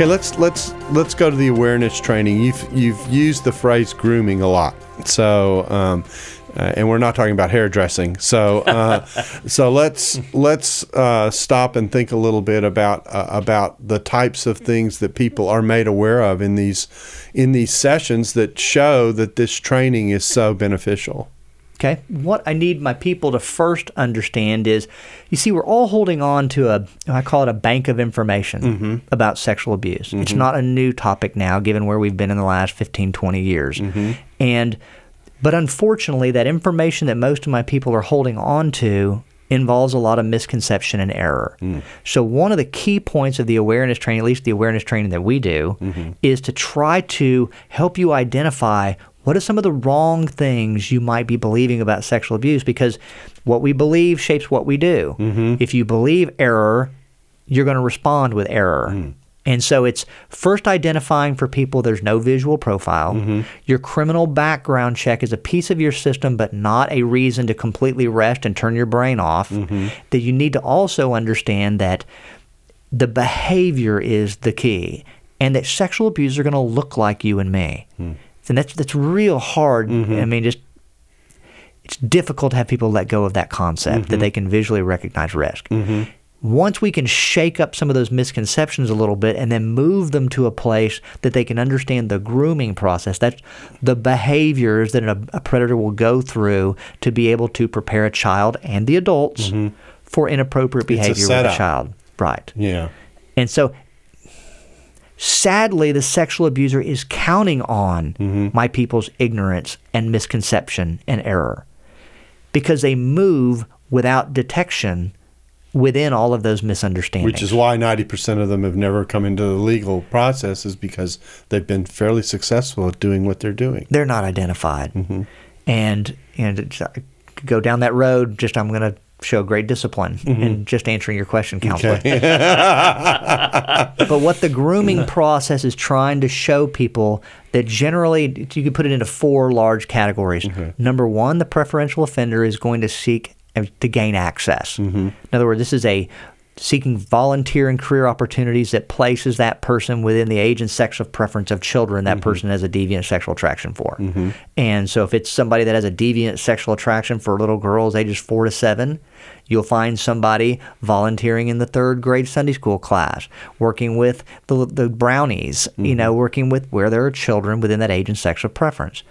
Okay, let's let's let's go to the awareness training. You've you've used the phrase grooming a lot, so um, uh, and we're not talking about hairdressing. So uh, so let's let's uh, stop and think a little bit about uh, about the types of things that people are made aware of in these in these sessions that show that this training is so beneficial. Okay. What I need my people to first understand is you see, we're all holding on to a, I call it a bank of information mm-hmm. about sexual abuse. Mm-hmm. It's not a new topic now, given where we've been in the last 15, 20 years. Mm-hmm. And, but unfortunately, that information that most of my people are holding on to involves a lot of misconception and error. Mm. So, one of the key points of the awareness training, at least the awareness training that we do, mm-hmm. is to try to help you identify what are some of the wrong things you might be believing about sexual abuse? Because what we believe shapes what we do. Mm-hmm. If you believe error, you're going to respond with error. Mm. And so it's first identifying for people there's no visual profile. Mm-hmm. Your criminal background check is a piece of your system, but not a reason to completely rest and turn your brain off. Mm-hmm. That you need to also understand that the behavior is the key and that sexual abusers are going to look like you and me. Mm and that's that's real hard. Mm-hmm. I mean, just it's difficult to have people let go of that concept mm-hmm. that they can visually recognize risk. Mm-hmm. Once we can shake up some of those misconceptions a little bit and then move them to a place that they can understand the grooming process, that's the behaviors that a, a predator will go through to be able to prepare a child and the adults mm-hmm. for inappropriate behavior with a child. Right. Yeah. And so sadly, the sexual abuser is counting on mm-hmm. my people's ignorance and misconception and error because they move without detection within all of those misunderstandings. Which is why 90% of them have never come into the legal process is because they've been fairly successful at doing what they're doing. They're not identified. Mm-hmm. And and go down that road just I'm going to show great discipline mm-hmm. in just answering your question, counselor. Okay. but what the grooming process is trying to show people that generally you could put it into four large categories. Mm-hmm. Number one, the preferential offender is going to seek uh, to gain access. Mm-hmm. In other words, this is a seeking volunteer and career opportunities that places that person within the age and sex of preference of children that mm-hmm. person has a deviant sexual attraction for. Mm-hmm. And so if it's somebody that has a deviant sexual attraction for little girls ages 4 to 7, you'll find somebody volunteering in the third grade Sunday school class, working with the, the brownies, mm-hmm. you know, working with where there are children within that age and sexual preference.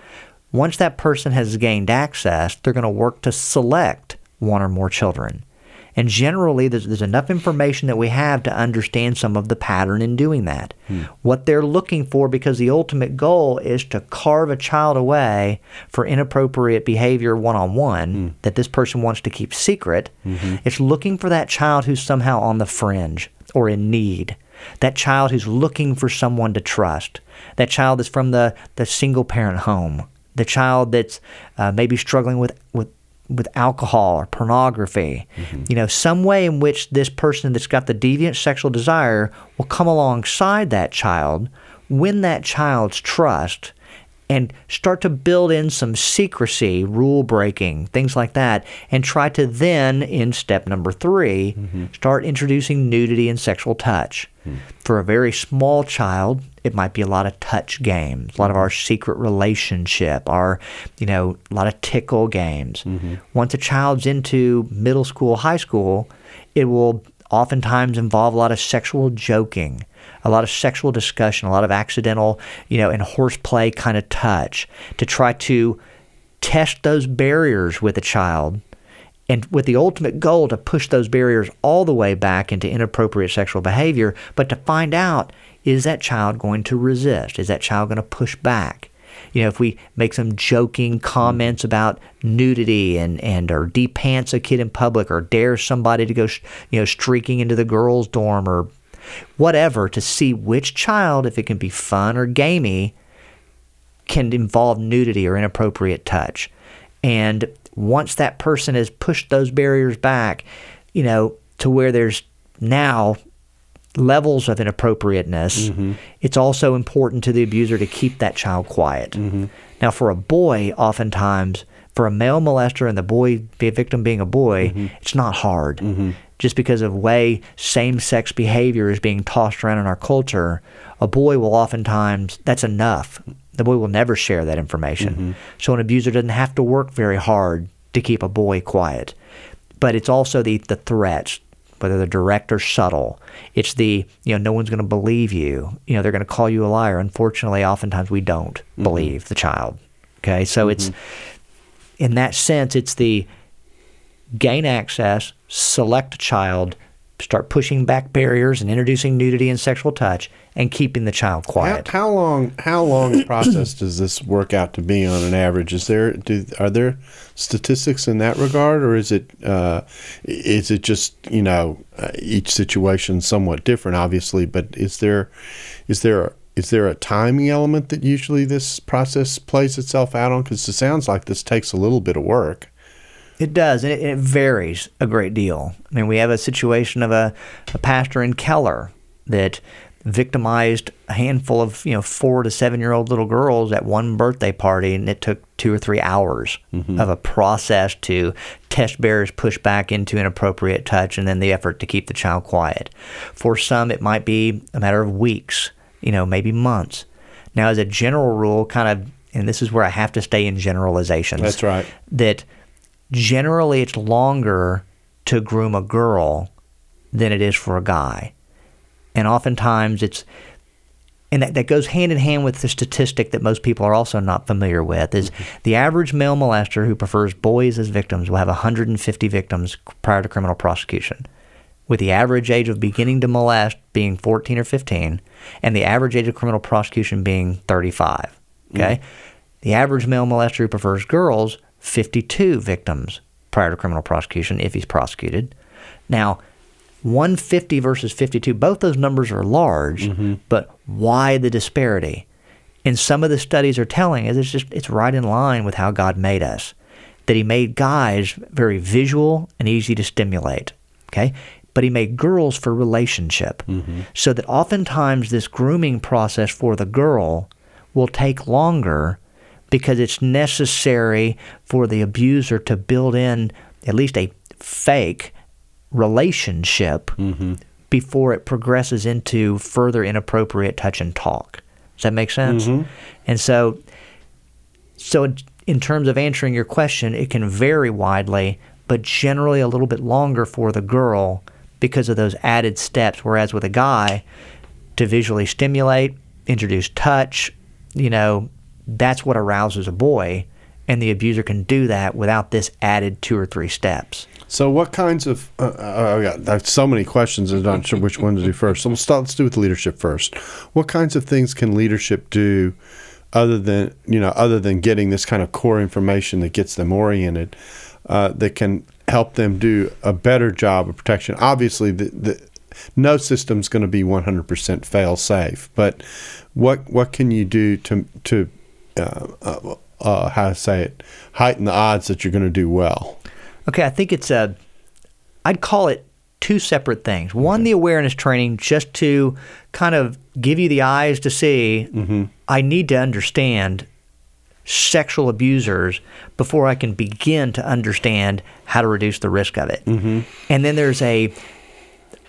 Once that person has gained access, they're going to work to select one or more children. And generally, there's, there's enough information that we have to understand some of the pattern in doing that. Hmm. What they're looking for, because the ultimate goal is to carve a child away for inappropriate behavior one on one that this person wants to keep secret. Mm-hmm. It's looking for that child who's somehow on the fringe or in need. That child who's looking for someone to trust. That child that's from the, the single parent home. The child that's uh, maybe struggling with, with with alcohol or pornography. Mm-hmm. You know, some way in which this person that's got the deviant sexual desire will come alongside that child, win that child's trust, and start to build in some secrecy, rule breaking, things like that, and try to then, in step number 3 mm-hmm. start introducing nudity and sexual touch. Mm-hmm. For a very small child, it might be a lot of touch games, a lot of our secret relationship, our, you know, a lot of tickle games. Mm-hmm. Once a child's into middle school, high school, it will oftentimes involve a lot of sexual joking a lot of sexual discussion, a lot of accidental, you know, and horseplay kind of touch to try to test those barriers with a child and with the ultimate goal to push those barriers all the way back into inappropriate sexual behavior, but to find out is that child going to resist? Is that child going to push back? You know, if we make some joking comments about nudity and, and or de-pants a kid in public or dare somebody to go, you know, streaking into the girls' dorm or whatever to see which child, if it can be fun or gamey, can involve nudity or inappropriate touch. And once that person has pushed those barriers back, you know, to where there's now levels of inappropriateness, mm-hmm. it's also important to the abuser to keep that child quiet. Mm-hmm. Now, for a boy, oftentimes, for a male molester and the boy, the victim being a boy, mm-hmm. it's not hard. Just because of way same-sex behavior is being tossed around in our culture, a boy will oftentimes that's enough. The boy will never share that information. Mm-hmm. So an abuser doesn't have to work very hard to keep a boy quiet. But it's also the the threats, whether they're direct or subtle. It's the, you know, no one's going to believe you. You know, they're going to call you a liar. Unfortunately, oftentimes we don't mm-hmm. believe the child. Okay. So mm-hmm. it's, in that sense, it's the gain access, select a child, start pushing back barriers and introducing nudity and sexual touch and keeping the child quiet. How, how long how long process does this work out to be on an average? Is there do, are there statistics in that regard, or is it uh, is it just you know uh, each situation somewhat different, obviously? But is there is there is there a timing element that usually this process plays itself out on? Because it sounds like this takes a little bit of work. It does, and it, it, varies a great deal. I mean, we have a situation of a, a pastor in Keller that victimized a handful of you know four to seven year old little girls at one birthday party, and it took two or three hours mm-hmm. of a process to test bearers push back into inappropriate touch, and then the effort to keep the child quiet. For some, it might be a matter of weeks, you know, maybe months. Now, as a general rule, kind of, and this is where I have to stay in generalizations. That's right. That generally it's longer to groom a girl than it is for a guy and oftentimes it's and that, that goes hand in hand with the statistic that most people are also not familiar with is mm-hmm. the average male molester who prefers boys as victims will have 150 victims prior to criminal prosecution with the average age of beginning to molest being 14 or 15 and the average age of criminal prosecution being 35 okay mm. the average male molester who prefers girls 52 victims prior to criminal prosecution if he's prosecuted now 150 versus 52, both those numbers are large, mm-hmm. but why the disparity? And some of the studies are telling us it's just it's right in line with how God made us. That he made guys very visual and easy to stimulate. Okay? But he made girls for relationship. Mm-hmm. So that oftentimes this grooming process for the girl will take longer because it's necessary for the abuser to build in at least a fake relationship mm-hmm. before it progresses into further inappropriate touch and talk. Does that make sense? Mm-hmm. And so, so in terms of answering your question, it can vary widely, but generally a little bit longer for the girl because of those added steps. Whereas with a guy, to visually stimulate, introduce touch, you know, that's what arouses a boy, and the abuser can do that without this added two or three steps. So, what kinds of? Uh, uh, have so many questions. I'm not sure which one to do first. So, we'll start. Let's do with leadership first. What kinds of things can leadership do, other than you know, other than getting this kind of core information that gets them oriented, uh, that can help them do a better job of protection? Obviously, the, the no system's going to be 100% fail safe, but what what can you do to to uh, uh, uh, how to say it heighten the odds that you're going to do well? Okay, I think it's a, I'd call it two separate things. One, the awareness training, just to kind of give you the eyes to see, mm-hmm. I need to understand sexual abusers before I can begin to understand how to reduce the risk of it. Mm-hmm. And then there's a,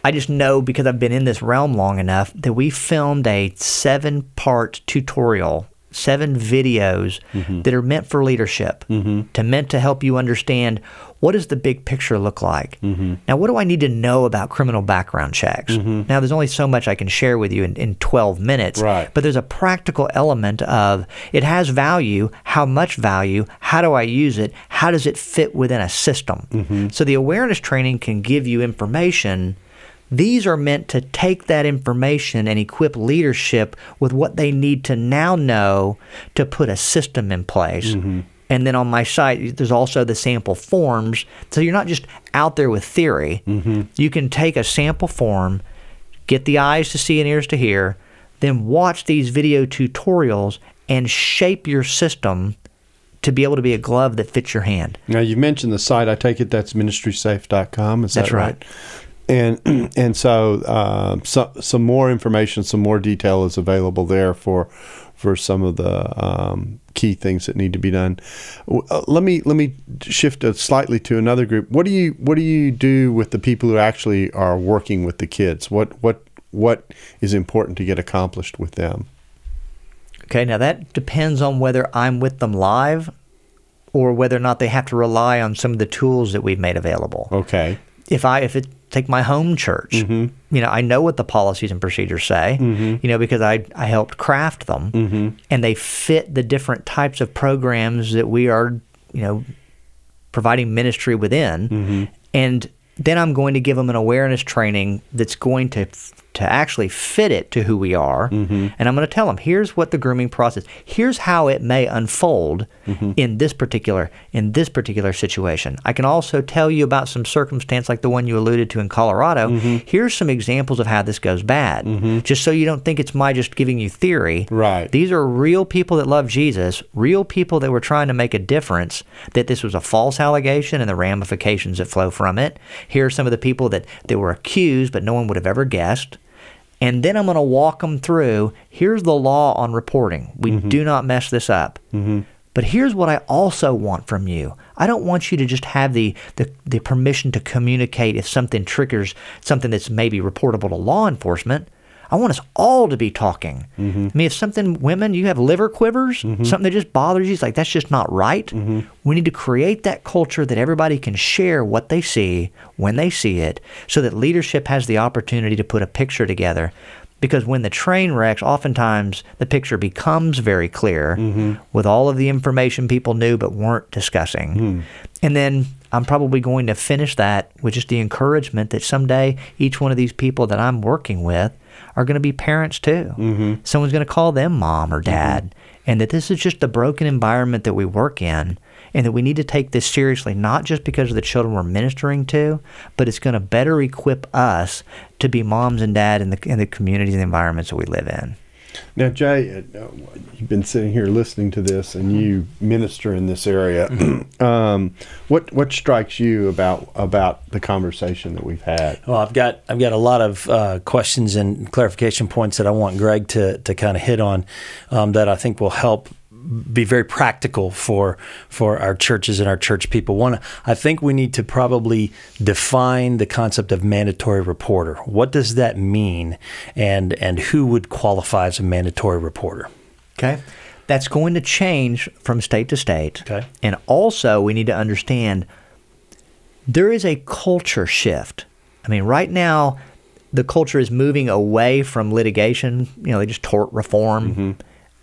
I just know because I've been in this realm long enough that we filmed a seven part tutorial seven videos mm-hmm. that are meant for leadership, mm-hmm. to meant to help you understand what does the big picture look like. Mm-hmm. Now, what do I need to know about criminal background checks? Mm-hmm. Now, there's only so much I can share with you in, in 12 minutes, right. but there's a practical element of it has value. How much value? How do I use it? How does it fit within a system? Mm-hmm. So the awareness training can give you information These are meant to take that information and equip leadership with what they need to now know to put a system in place. Mm-hmm. And then on my site, there's also the sample forms. So you're not just out there with theory. Mm-hmm. You can take a sample form, get the eyes to see and ears to hear, then watch these video tutorials and shape your system to be able to be a glove that fits your hand. Now you mentioned the site. I take it that's ministrysafe.com. Is That's that right? And and so, uh, so some more information, some more detail is available there for for some of the um, key things that need to be done. Uh, let me let me shift slightly to another group. What do you what do you do with the people who actually are working with the kids? What what what is important to get accomplished with them? Okay, now that depends on whether I'm with them live or whether or not they have to rely on some of the tools that we've made available. Okay. If I if it take my home church, mm-hmm. you know, I know what the policies and procedures say, mm-hmm. you know, because I I helped craft them. Mm-hmm. And they fit the different types of programs that we are, you know, providing ministry within. And then I'm going to give them an awareness training that's going to to actually fit it to who we are. Mm-hmm. And I'm going to tell them, here's what the grooming process. Here's how it may unfold mm-hmm. in this particular in this particular situation. I can also tell you about some circumstance like the one you alluded to in Colorado. Mm-hmm. Here's some examples of how this goes bad. Just so you don't think it's my just giving you theory. Right. These are real people that love Jesus, real people that were trying to make a difference, that this was a false allegation and the ramifications that flow from it. Here are some of the people that, that were accused, but no one would have ever guessed. And then I'm going to walk them through here's the law on reporting. We mm-hmm. do not mess this up. Mm-hmm. But here's what I also want from you. I don't want you to just have the, the, the permission to communicate if something triggers something that's maybe reportable to law enforcement. I want us all to be talking. Mm-hmm. I mean, if something, women, you have liver quivers, mm-hmm. something that just bothers you, it's like that's just not right. Mm-hmm. We need to create that culture that everybody can share what they see when they see it so that leadership has the opportunity to put a picture together. Because when the train wrecks, oftentimes the picture becomes very clear with all of the information people knew but weren't discussing. And then I'm probably going to finish that with just the encouragement that someday each one of these people that I'm working with are going to be parents too. Mm-hmm. Someone's going to call them mom or dad. And that this is just the broken environment that we work in. And that we need to take this seriously, not just because of the children we're ministering to, but it's going to better equip us to be moms and dad in the, in the communities and environments that we live in. Now, Jay, uh, you've been sitting here listening to this, and you minister in this area. um, what what strikes you about about the conversation that we've had? Well, I've got I've got a lot of uh, questions and clarification points that I want Greg to to kind of hit on um, that I think will help be very practical for for our churches and our church people. One, I think we need to probably define the concept of mandatory reporter. What does that mean, and and who would qualify as a mandatory reporter? Okay. That's going to change from state to state. Okay. And also, we need to understand there is a culture shift. I mean, right now, the culture is moving away from litigation, you know, they just tort reform, mm-hmm.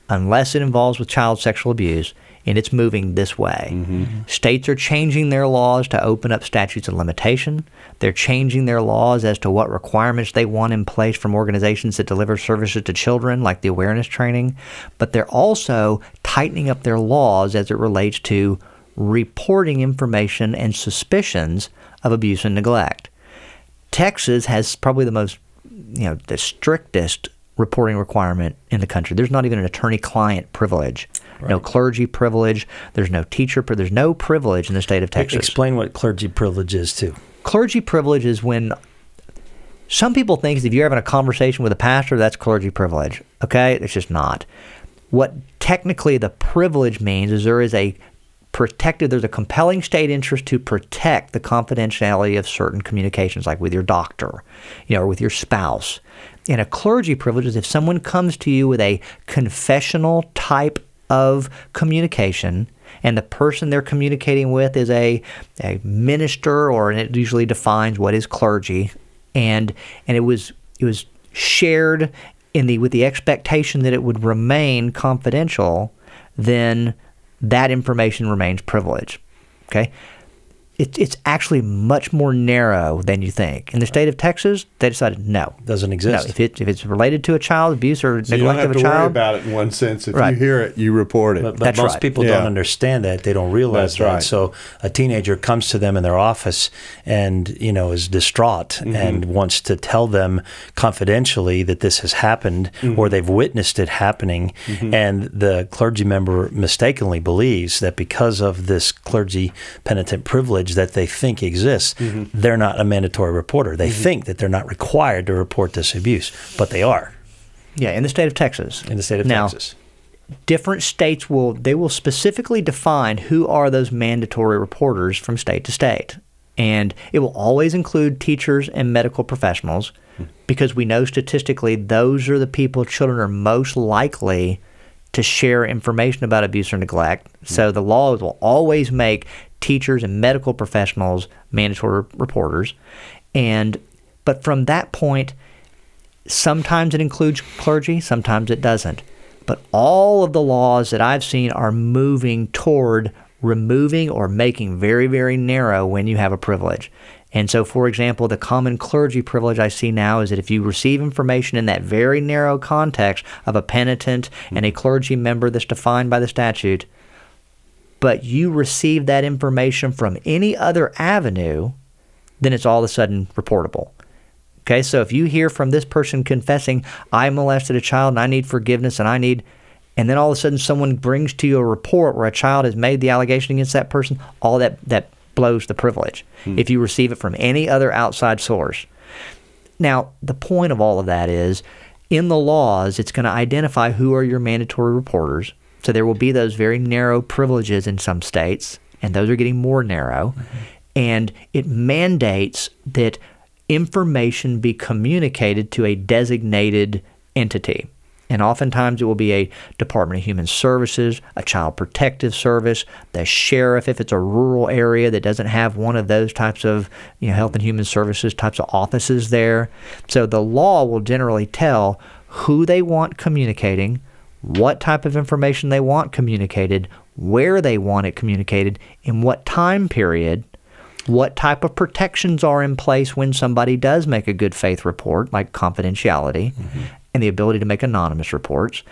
Unless it involves with child sexual abuse, and it's moving this way. Mm-hmm. States are changing their laws to open up statutes of limitation. They're changing their laws as to what requirements they want in place from organizations that deliver services to children, like the awareness training. But they're also tightening up their laws as it relates to reporting information and suspicions of abuse and neglect. Texas has probably the most, you know, the strictest reporting requirement in the country. There's not even an attorney-client privilege, no clergy privilege. There's no teacher. pri- There's no privilege in the state of Texas. Explain what clergy privilege is too. Clergy privilege is when some people think if you're having a conversation with a pastor, that's clergy privilege. Okay, it's just not. What technically the privilege means is there is a protected there's a compelling state interest to protect the confidentiality of certain communications like with your doctor you know or with your spouse and a clergy privilege is if someone comes to you with a confessional type of communication and the person they're communicating with is a, a minister or and it usually defines what is clergy and and it was it was shared in the with the expectation that it would remain confidential then that information remains privileged. Okay? It, it's actually much more narrow than you think. In the state of Texas, they decided no, Doesn't exist. no. exist. If it if it's related to a child abuse or So you don't neglect have of to a worry child, about it in one sense. If Right. you hear it, you report it. But, but That's most right. people Yeah. don't understand that. They don't realize That's that. right. So a teenager comes to them in their office and you know is distraught Mm-hmm. and wants to tell them confidentially that this has happened Mm-hmm. or they've witnessed it happening, and the clergy member mistakenly believes that because of this clergy penitent privilege that they think exists, Mm-hmm. they're not a mandatory reporter. They mm-hmm. think that they're not required to report this abuse, but they are yeah, in the state of Texas. in the state of now, Texas. different states will they will specifically define who are those mandatory reporters from state to state and it will always include teachers and medical professionals hmm. because we know statistically those are the people children are most likely to share information about abuse or neglect so hmm. the laws will always make teachers and medical professionals mandatory reporters and but from that point Sometimes it includes clergy, sometimes it doesn't. But all of the laws that I've seen are moving toward removing or making very, very narrow when you have a privilege. And so, for example, the common clergy privilege I see now is that if you receive information in that very narrow context of a penitent and a clergy member that's defined by the statute, but you receive that information from any other avenue, then it's all of a sudden reportable. Okay, so if you hear from this person confessing, I molested a child and I need forgiveness and I need, and then all of a sudden someone brings to you a report where a child has made the allegation against that person, all that that blows the privilege. Hmm. If you receive it from any other outside source. Now, the point of all of that is in the laws, it's going to identify who are your mandatory reporters. So there will be those very narrow privileges in some states, and those are getting more narrow. Mm-hmm. And it mandates that information be communicated to a designated entity. And oftentimes it will be a Department of Human Services, a Child Protective Service, the sheriff if it's a rural area that doesn't have one of those types of you know, health and human services types of offices there. So the law will generally tell who they want communicating, what type of information they want communicated, where they want it communicated, in what time period, what type of protections are in place when somebody does make a good faith report, like confidentiality mm-hmm. and the ability to make anonymous reports,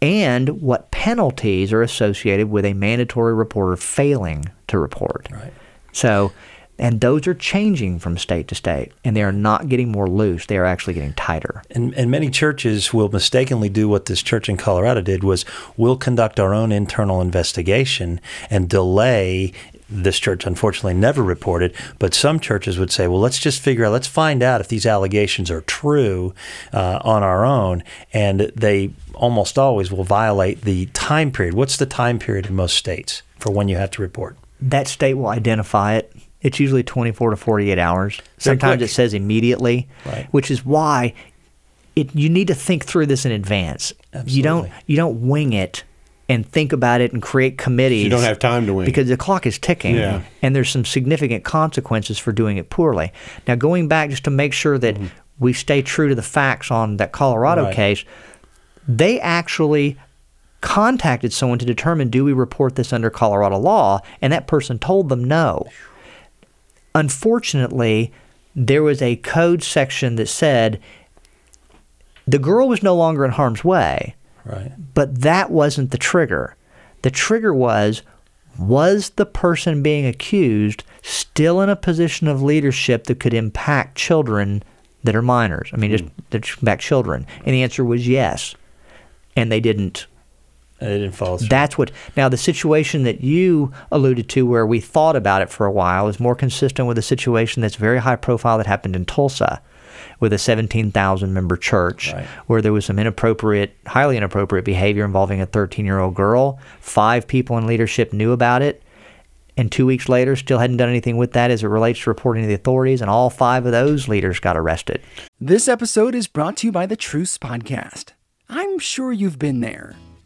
and what penalties are associated with a mandatory reporter failing to report. Right. So, and those are changing from state to state, and they are not getting more loose; they are actually getting tighter. And, and many churches will mistakenly do what this church in Colorado did was we'll conduct our own internal investigation and delay this church unfortunately never reported, but some churches would say, well, let's just figure out, let's find out if these allegations are true uh, on our own. And they almost always will violate the time period. What's the time period in most states for when you have to report? That state will identify it. It's usually 24 to 48 hours. Sometimes it says immediately, Right. which is why it, you need to think through this in advance. You don't you don't wing it and think about it and create committees. You don't have time to wing. because the clock is ticking, Yeah. and there's some significant consequences for doing it poorly. Now, going back just to make sure that mm-hmm. we stay true to the facts on that Colorado Right. case, they actually contacted someone to determine do we report this under Colorado law, and that person told them no. Unfortunately, there was a code section that said the girl was no longer in harm's way, Right. but that wasn't the trigger. The trigger was was the person being accused still in a position of leadership that could impact children that are minors? I mean, just hmm. that could impact children. And the answer was yes. And they didn't And it didn't follow through. that's what. Now, the situation that you alluded to, where we thought about it for a while, is more consistent with a situation that's very high profile that happened in Tulsa, with a 17,000 member church, Right. where there was some inappropriate, highly inappropriate behavior involving a 13 year old girl. Five people in leadership knew about it. And two weeks later, still hadn't done anything with that as it relates to reporting to the authorities, and all five of those leaders got arrested. This episode is brought to you by the Truce Podcast. I'm sure you've been there.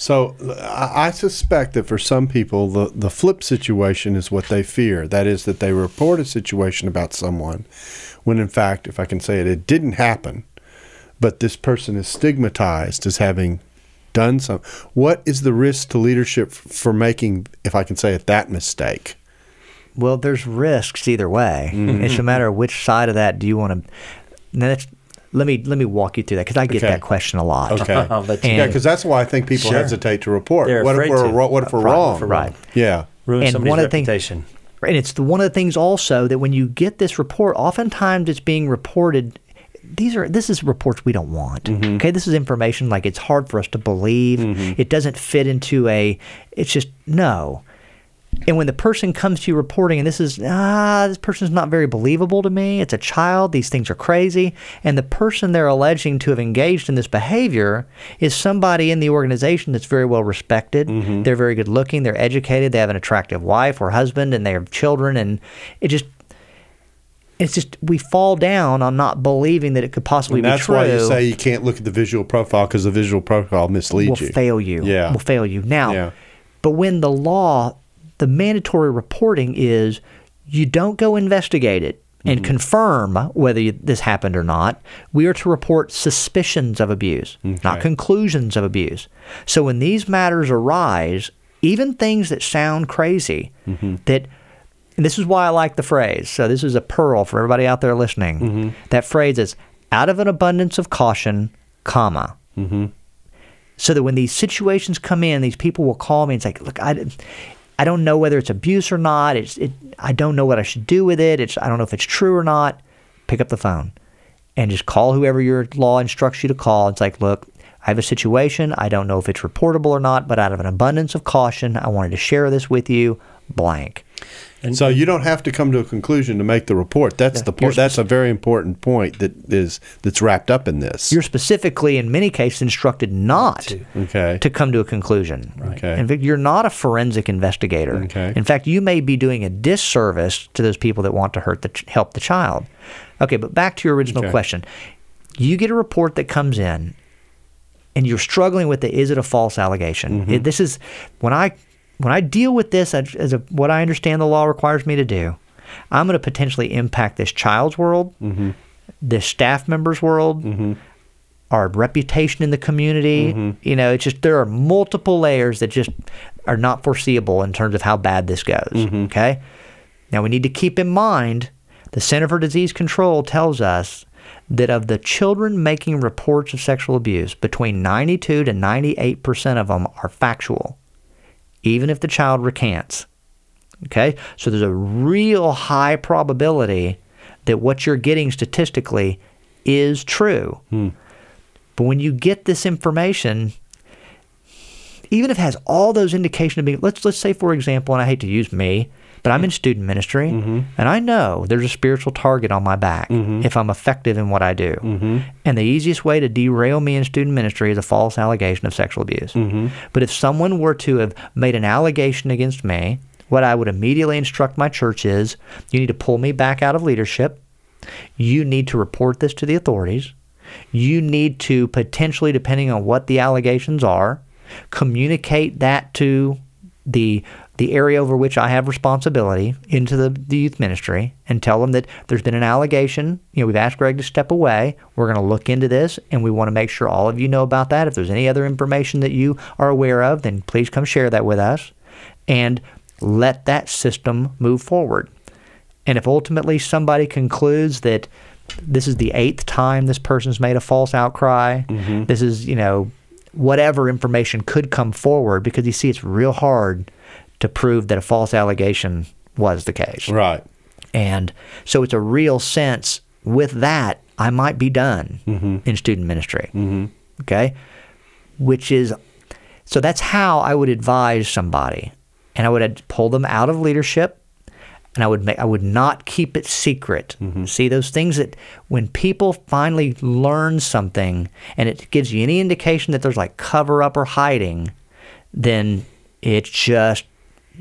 So I suspect that for some people, the, the flip situation is what they fear. That is, that they report a situation about someone when, in fact, if I can say it, it didn't happen, but this person is stigmatized as having done some. What is the risk to leadership for making, if I can say it, that mistake? Well, there's risks either way. Mm-hmm. It's a matter of which side of that do you want to. That's, let me let me walk you through that because I get Okay. that question a lot. Okay. I'll let you yeah, because that's why I think people Sure. hesitate to report. They're what if afraid we're to. what if we're Right, wrong? Right. Yeah. Ruin And somebody's one of the things- And it's the, one of the things also that when you get this report, oftentimes it's being reported. These are this is reports we don't want. Mm-hmm. Okay, this is information like it's hard for us to believe. It doesn't fit into a. It's just no. And when the person comes to you reporting, and this is ah, this person's not very believable to me. It's a child. These things are crazy. And the person they're alleging to have engaged in this behavior is somebody in the organization that's very well respected. They're very good looking. They're educated. They have an attractive wife or husband, and they have children. And it just, it's just we fall down on not believing that it could possibly And be that's why you say you can't look at the visual profile because the visual profile misleads will you. fail you. Yeah. Will fail you. Now, Yeah. but when the law, the mandatory reporting is you don't go investigate it and Mm-hmm. confirm whether you, this happened or not. We are to report suspicions of abuse, not conclusions of abuse. So when these matters arise, even things that sound crazy, Mm-hmm. that and this is why I like the phrase. So this is a pearl for everybody out there listening. Mm-hmm. That phrase is out of an abundance of caution, comma. So that when these situations come in, these people will call me and say, "Look, I, I don't know whether it's abuse or not. It's, it, I don't know what I should do with it. It's, I don't know if it's true or not." Pick up the phone and just call whoever your law instructs you to call. It's like, look, I have a situation. I don't know if it's reportable or not, but out of an abundance of caution, I wanted to share this with you. Blank. And so you don't have to come to a conclusion to make the report. That's the point. That's a very important point that is that's wrapped up in this. You're specifically, in many cases, instructed not okay. to come to a conclusion. Okay. In fact, you're not a forensic investigator. Okay. In fact, you may be doing a disservice to those people that want to hurt the ch- help the child. Okay, but back to your original Okay. question. You get a report that comes in, and you're struggling with the is it a false allegation? Mm-hmm. It- this is when I when I deal with this as, as a, what I understand the law requires me to do. I'm going to potentially impact this child's world, Mm-hmm. this staff member's world, our reputation in the community. Mm-hmm. You know, it's just there are multiple layers that just are not foreseeable in terms of how bad this goes. Mm-hmm. Okay. Now we need to keep in mind the Center for Disease Control tells us that of the children making reports of sexual abuse, between 92 to 98 percent of them are factual, even if the child recants. Okay, so there's a real high probability that what you're getting statistically is true. Hmm. But when you get this information, even if it has all those indications of being, let's let's say for example, and I hate to use me, but I'm in student ministry, mm-hmm. and I know there's a spiritual target on my back mm-hmm. if I'm effective in what I do. Mm-hmm. And the easiest way to derail me in student ministry is a false allegation of sexual abuse. But if someone were to have made an allegation against me, what I would immediately instruct my church is, you need to pull me back out of leadership. You need to report this to the authorities. You need to potentially, depending on what the allegations are, communicate that to the the area over which I have responsibility into the, the youth ministry and tell them that there's been an allegation. You know, we've asked Greg to step away. We're going to look into this and we want to make sure all of you know about that. If there's any other information that you are aware of, then please come share that with us and let that system move forward. And if ultimately somebody concludes that this is the eighth time this person's made a false outcry, mm-hmm. this is, you know, whatever information could come forward because you see it's real hard to prove that a false allegation was the case. Right. And so it's a real sense with that, I might be done in student ministry. Mm-hmm. Okay. Which is, so that's how I would advise somebody. And I would pull them out of leadership and I would make, I would not keep it secret. See those things that when people finally learn something and it gives you any indication that there's like cover up or hiding, then it just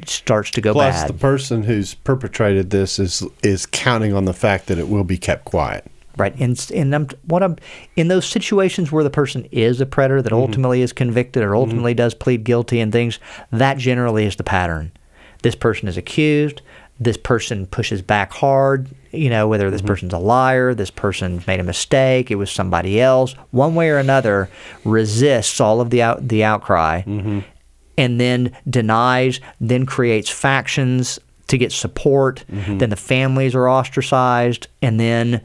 starts to go Plus, bad. the person who's perpetrated this is is counting on the fact that it will be kept quiet. right. And and I'm, what I'm in those situations where the person is a predator that mm-hmm. ultimately is convicted or ultimately mm-hmm. does plead guilty and things that generally is the pattern. This person is accused. This person pushes back hard you know whether this mm-hmm. person's a liar this person made a mistake it was somebody else. One way or another resists all of the out, the outcry and then denies then creates factions to get support mm-hmm. then the families are ostracized and then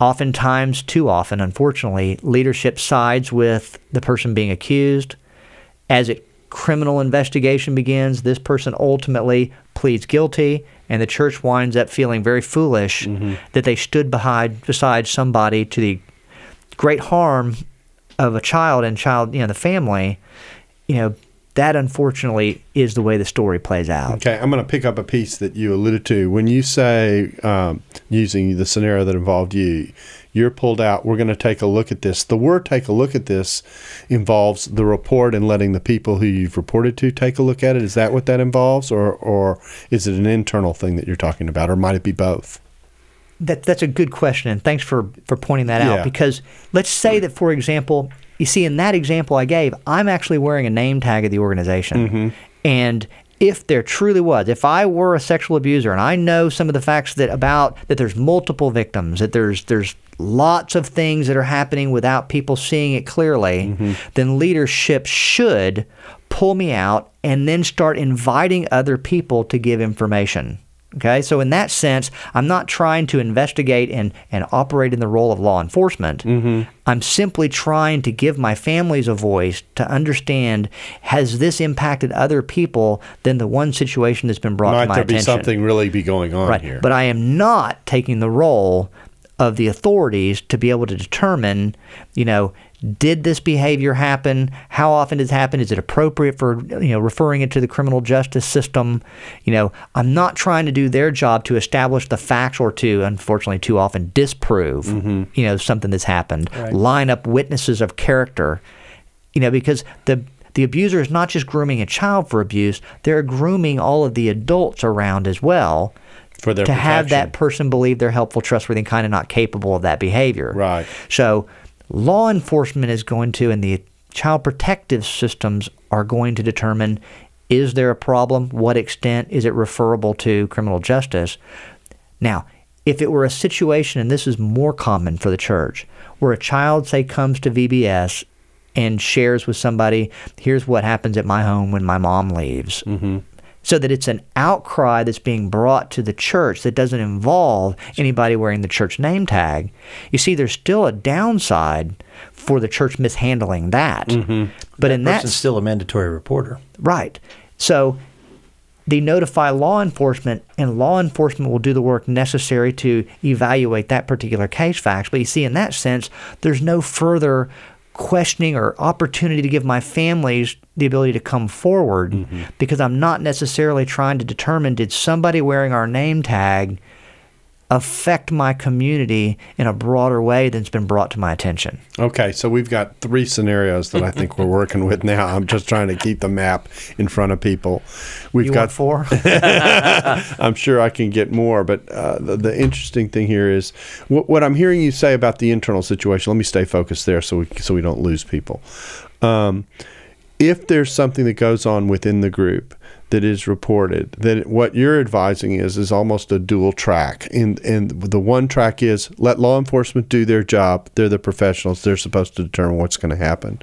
oftentimes, too often, unfortunately, leadership sides with the person being accused. As a criminal investigation begins, this person ultimately pleads guilty, and the church winds up feeling very foolish mm-hmm. that they stood behind beside somebody to the great harm of a child and child, you know, the family. You know, that unfortunately is the way the story plays out. Okay, I'm going to pick up a piece that you alluded to when you say um, using the scenario that involved you. You're pulled out. We're going to take a look at this. The word "take a look at this" involves the report and letting the people who you've reported to take a look at it. Is that what that involves, or or is it an internal thing that you're talking about, or might it be both? That that's a good question, and thanks for for pointing that Yeah. out. Because let's say that, for example, you see in that example I gave, I'm actually wearing a name tag of the organization, Mm-hmm. and if there truly was, if I were a sexual abuser and I know some of the facts that about that there's multiple victims, that there's there's lots of things that are happening without people seeing it clearly, Mm-hmm. then leadership should pull me out and then start inviting other people to give information. Okay, so in that sense, I'm not trying to investigate and, and operate in the role of law enforcement. Mm-hmm. I'm simply trying to give my families a voice to understand has this impacted other people than the one situation that's been brought to Might my there be something really be going on right. here? But I am not taking the role of the authorities to be able to determine, you know, did this behavior happen? How often does it happen? Is it appropriate for you know referring it to the criminal justice system? You know, I'm not trying to do their job to establish the facts or to, unfortunately, too often disprove mm-hmm. you know something that's happened. Line up witnesses of character, you know, because the the abuser is not just grooming a child for abuse; they're grooming all of the adults around as well For their to have that person believe they're helpful, trustworthy, and kind of not capable of that behavior. Right. So, law enforcement is going to, and the child protective systems are going to determine is there a problem? What extent is it referable to criminal justice? Now, if it were a situation, and this is more common for the church, where a child, say, comes to VBS and shares with somebody, here's what happens at my home when my mom leaves. Mm-hmm. So that it's an outcry that's being brought to the church that doesn't involve anybody wearing the church name tag. You see, there's still a downside for the church mishandling that. Mm-hmm. But in that still a mandatory reporter. Right. So they notify law enforcement, and law enforcement will do the work necessary to evaluate that particular case facts. But you see, in that sense, there's no further questioning or opportunity to give my families the ability to come forward mm-hmm. because I'm not necessarily trying to determine did somebody wearing our name tag affect my community in a broader way than's been brought to my attention. Okay, so we've got three scenarios that I think we're working with now. I'm just trying to keep the map in front of people. We've You got four? I'm sure I can get more, but uh, the, the interesting thing here is what, what I'm hearing you say about the internal situation. Let me stay focused there, so we so we don't lose people. Um, if there's something that goes on within the group that is reported, then what you're advising is is almost a dual track. And and the one track is let law enforcement do their job. They're the professionals. They're supposed to determine what's going to happen.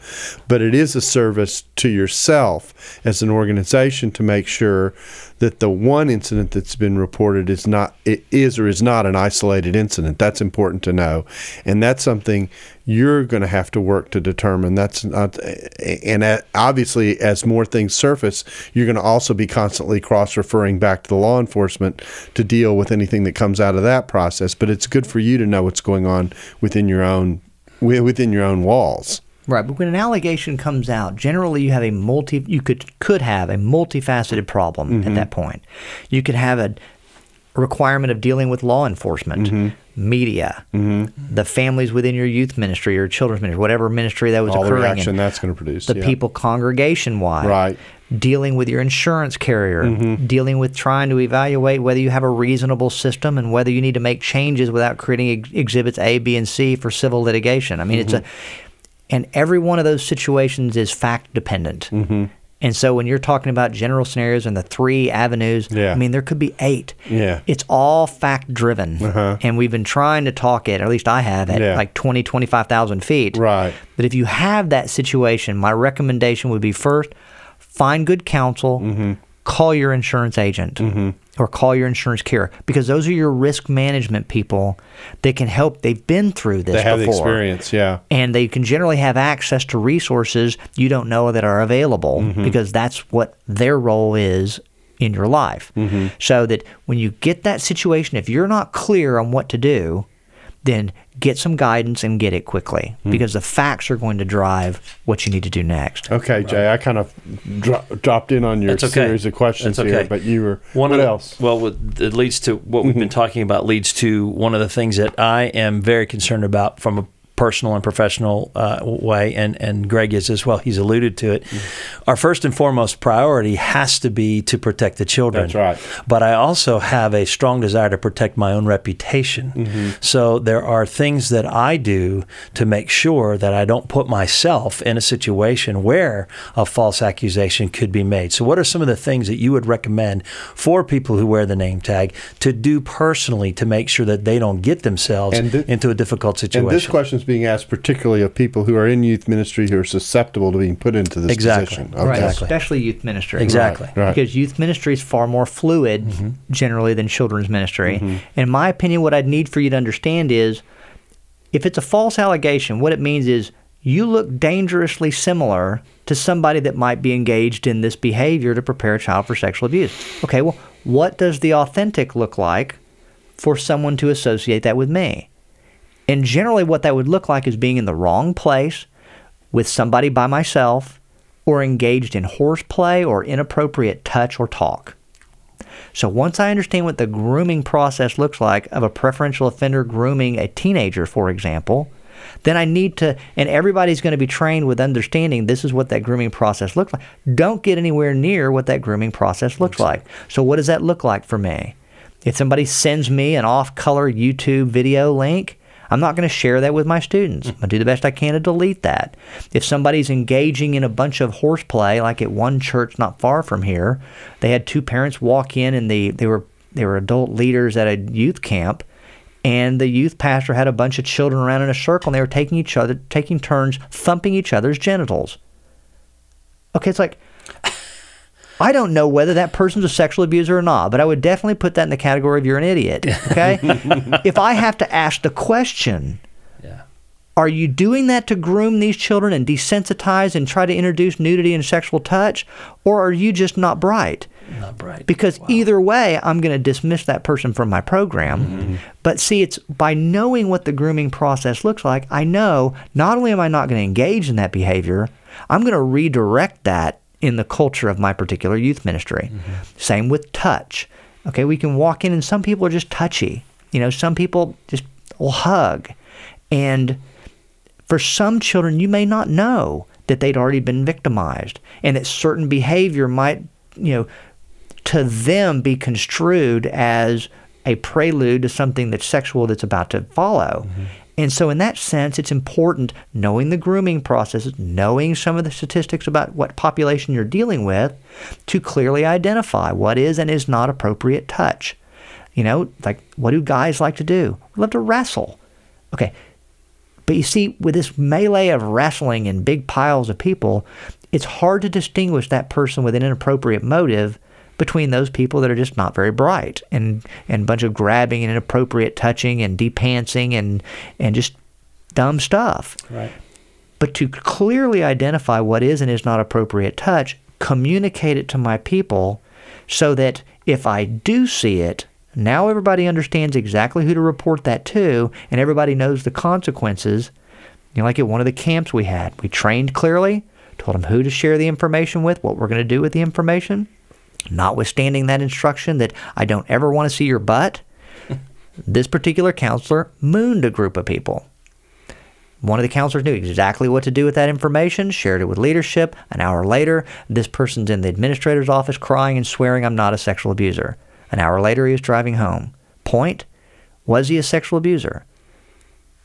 But it is a service to yourself as an organization to make sure that the one incident that's been reported is not it is or is not an isolated incident. That's important to know, and that's something you're going to have to work to determine. That's not, and obviously, as more things surface, you're going to also be constantly cross referring back to the law enforcement to deal with anything that comes out of that process. But it's good for you to know what's going on within your own within your own walls. Right, but when an allegation comes out, generally you have a multi you could could have a multifaceted problem at mm-hmm. that point. You could have a requirement of dealing with law enforcement, mm-hmm. media, mm-hmm. the families within your youth ministry or children's ministry, whatever ministry that was All the reaction in, that's going to produce. the yeah. people congregation wide, Right. dealing with your insurance carrier, dealing with trying to evaluate whether you have a reasonable system and whether you need to make changes without creating ex- exhibits A, B, and C for civil litigation. I mean, it's a, and every one of those situations is fact dependent. Mm-hmm. And so when you're talking about general scenarios and the three avenues, Yeah. I mean, there could be eight. Yeah. It's all fact driven. Uh-huh. And we've been trying to talk it, or at least I have, at Yeah. like 20, 25,000 feet. Right. But if you have that situation, my recommendation would be first, find good counsel, Mm-hmm. call your insurance agent mm-hmm. Or call your insurance carrier because those are your risk management people that can help. They've been through this they have the before. experience. Yeah. And they can generally have access to resources you don't know that are available Mm-hmm. because that's what their role is in your life. Mm-hmm. So that when you get that situation, if you're not clear on what to do, then get some guidance and get it quickly Hmm. because the facts are going to drive what you need to do next. Okay, Jay. I kind of dro- dropped in on your That's okay. series of questions That's here, but you were One what of the- else? Well, it leads to what we've been talking about. Leads to one of the things that I am very concerned about from a personal and professional uh, way, and and Greg is as well. He's alluded to it. Our first and foremost priority has to be to protect the children. That's right. But I also have a strong desire to protect my own reputation. Mm-hmm. So there are things that I do to make sure that I don't put myself in a situation where a false accusation could be made. So, what are some of the things that you would recommend for people who wear the name tag to do personally to make sure that they don't get themselves thi- into a difficult situation? And this question is being asked particularly of people who are in youth ministry who are susceptible to being put into this Exactly. position. Right. Okay. Especially youth ministry. Exactly. Right. Because youth ministry is far more fluid Mm-hmm. generally than children's ministry. In my opinion, what I'd need for you to understand is if it's a false allegation, what it means is you look dangerously similar to somebody that might be engaged in this behavior to prepare a child for sexual abuse. Okay, well, what does the authentic look like for someone to associate that with me? And generally, what that would look like is being in the wrong place with somebody by myself or engaged in horseplay or inappropriate touch or talk. So once I understand what the grooming process looks like of a preferential offender grooming a teenager, for example, then I need to, and everybody's going to be trained with understanding this is what that grooming process looks like. Don't get anywhere near what that grooming process looks like. So, what does that look like for me? If somebody sends me an off color YouTube video link, I'm not going to share that with my students. Mm. I do the best I can to delete that. If somebody's engaging in a bunch of horseplay, like at one church not far from here, they had two parents walk in and they, they were they were adult leaders at a youth camp and the youth pastor had a bunch of children around in a circle and they were taking each other taking turns thumping each other's genitals. Okay, it's like I don't know whether that person's a sexual abuser or not, but I would definitely put that in the category of you're an idiot. Okay? if I have to ask the question, Yeah. are you doing that to groom these children and desensitize and try to introduce nudity and sexual touch? Or are you just not bright? Not bright. Because either way, I'm going to dismiss that person from my program. Mm-hmm. But see, it's by knowing what the grooming process looks like, I know not only am I not going to engage in that behavior, I'm going to redirect that in the culture of my particular youth ministry. Mm-hmm. Same with touch. Okay, we can walk in and some people are just touchy. You know, some people just will hug. And for some children, you may not know that they'd already been victimized and that certain behavior might, you know, to them be construed as a prelude to something that's sexual that's about to follow. Mm-hmm. And so, in that sense, it's important knowing the grooming processes, knowing some of the statistics about what population you're dealing with to clearly identify what is and is not appropriate touch. You know, like what do guys like to do? We love to wrestle. Okay, but you see, with this melee of wrestling and big piles of people, it's hard to distinguish that person with an inappropriate motive between those people that are just not very bright and and a bunch of grabbing and inappropriate touching and depantsing and and just dumb stuff. Right. But to clearly identify what is and is not appropriate touch communicate it to my people so that if I do see it, now everybody understands exactly who to report that to, and everybody knows the consequences. You know, like at one of the camps we had, we trained clearly, told them who to share the information with, what we're going to do with the information. Notwithstanding that instruction that I don't ever want to see your butt, this particular counselor mooned a group of people. One of the counselors knew exactly what to do with that information, shared it with leadership. An hour later, this person's in the administrator's office crying and swearing, I'm not a sexual abuser. An hour later, he was driving home. Point Was he a sexual abuser?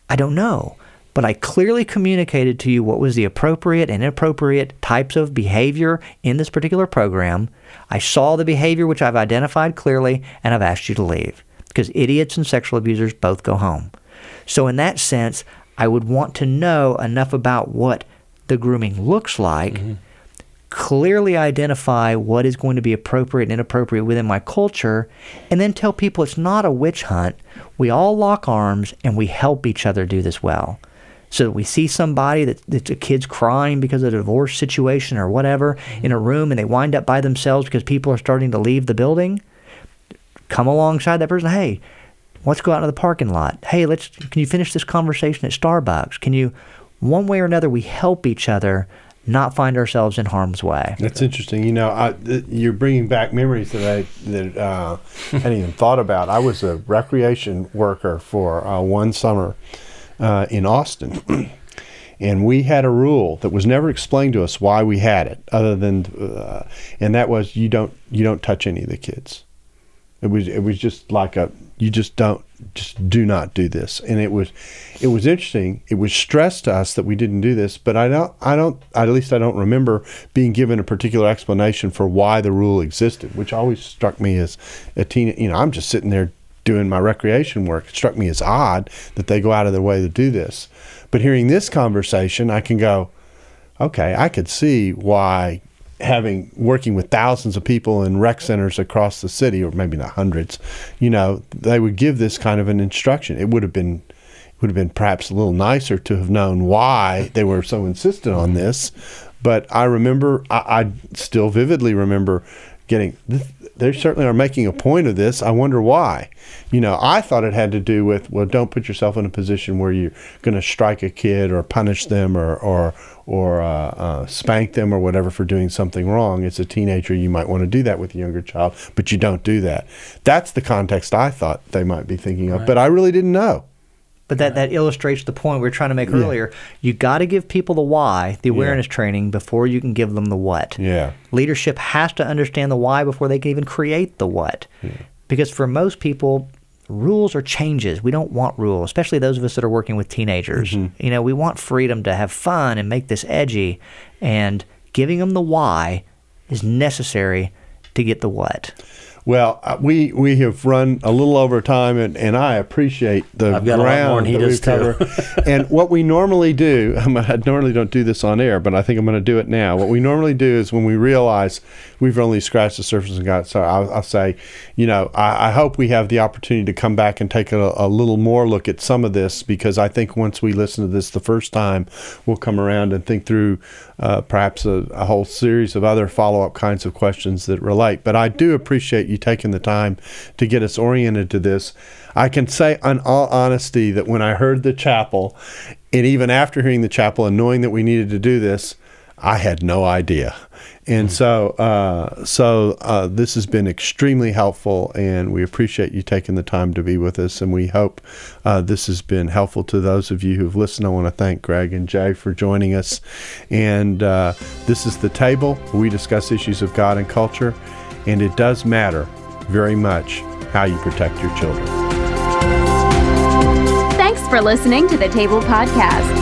I don't know. But I clearly communicated to you what was the appropriate and inappropriate types of behavior in this particular program. I saw the behavior which I've identified clearly, and I've asked you to leave. Because idiots and sexual abusers both go home. So, in that sense, I would want to know enough about what the grooming looks like, mm-hmm. clearly identify what is going to be appropriate and inappropriate within my culture, and then tell people it's not a witch hunt. We all lock arms and we help each other do this well. So we see somebody that that's a kid's crying because of a divorce situation or whatever mm-hmm. in a room and they wind up by themselves because people are starting to leave the building. Come alongside that person. Hey, let's go out into the parking lot. Hey, let's can you finish this conversation at Starbucks? Can you one way or another we help each other not find ourselves in harm's way. That's interesting. You know, I, th- you're bringing back memories that I that uh, hadn't even thought about. I was a recreation worker for uh, one summer uh, in Austin. and we had a rule that was never explained to us why we had it, other than, uh, and that was you don't you don't touch any of the kids. It was it was just like a you just don't just do not do this. And it was it was interesting. It was stressed to us that we didn't do this, but I don't I don't at least I don't remember being given a particular explanation for why the rule existed, which always struck me as a teen. You know, I'm just sitting there doing my recreation work. It struck me as odd that they go out of their way to do this. But hearing this conversation, I can go, okay, I could see why having working with thousands of people in rec centers across the city, or maybe not hundreds, you know, they would give this kind of an instruction. It would have been would have been perhaps a little nicer to have known why they were so insistent on this. But I remember, I, I still vividly remember getting. They certainly are making a point of this. I wonder why. You know, I thought it had to do with well, don't put yourself in a position where you're going to strike a kid or punish them or or or uh, uh, spank them or whatever for doing something wrong. It's a teenager. You might want to do that with a younger child, but you don't do that. That's the context I thought they might be thinking of, right. but I really didn't know. But that, that illustrates the point we were trying to make yeah. earlier. You got to give people the why, the awareness yeah. training, before you can give them the what. Yeah. Leadership has to understand the why before they can even create the what. Yeah. Because for most people, rules are changes. We don't want rules, especially those of us that are working with teenagers. Mm-hmm. You know, we want freedom to have fun and make this edgy, and giving them the why is necessary to get the what. Well, uh, we we have run a little over time, and, and I appreciate the I've got ground that we cover. and what we normally do, I normally don't do this on air, but I think I'm going to do it now. What we normally do is when we realize we've only scratched the surface and got, so I'll, I'll say, you know, I, I, hope we have the opportunity to come back and take a, a little more look at some of this because I think once we listen to this the first time, we'll come around and think through uh, perhaps a, a, whole series of other follow up kinds of questions that relate. But I do appreciate you taking the time to get us oriented to this. I can say, in all honesty, that when I heard the chapel, and even after hearing the chapel and knowing that we needed to do this, I had no idea. And mm-hmm. so, uh, so uh, this has been extremely helpful, and we appreciate you taking the time to be with us. And we hope uh, this has been helpful to those of you who've listened. I want to thank Greg and Jay for joining us. And uh, this is the table. We discuss issues of God and culture, and it does matter very much how you protect your children. Thanks for listening to the Table Podcast.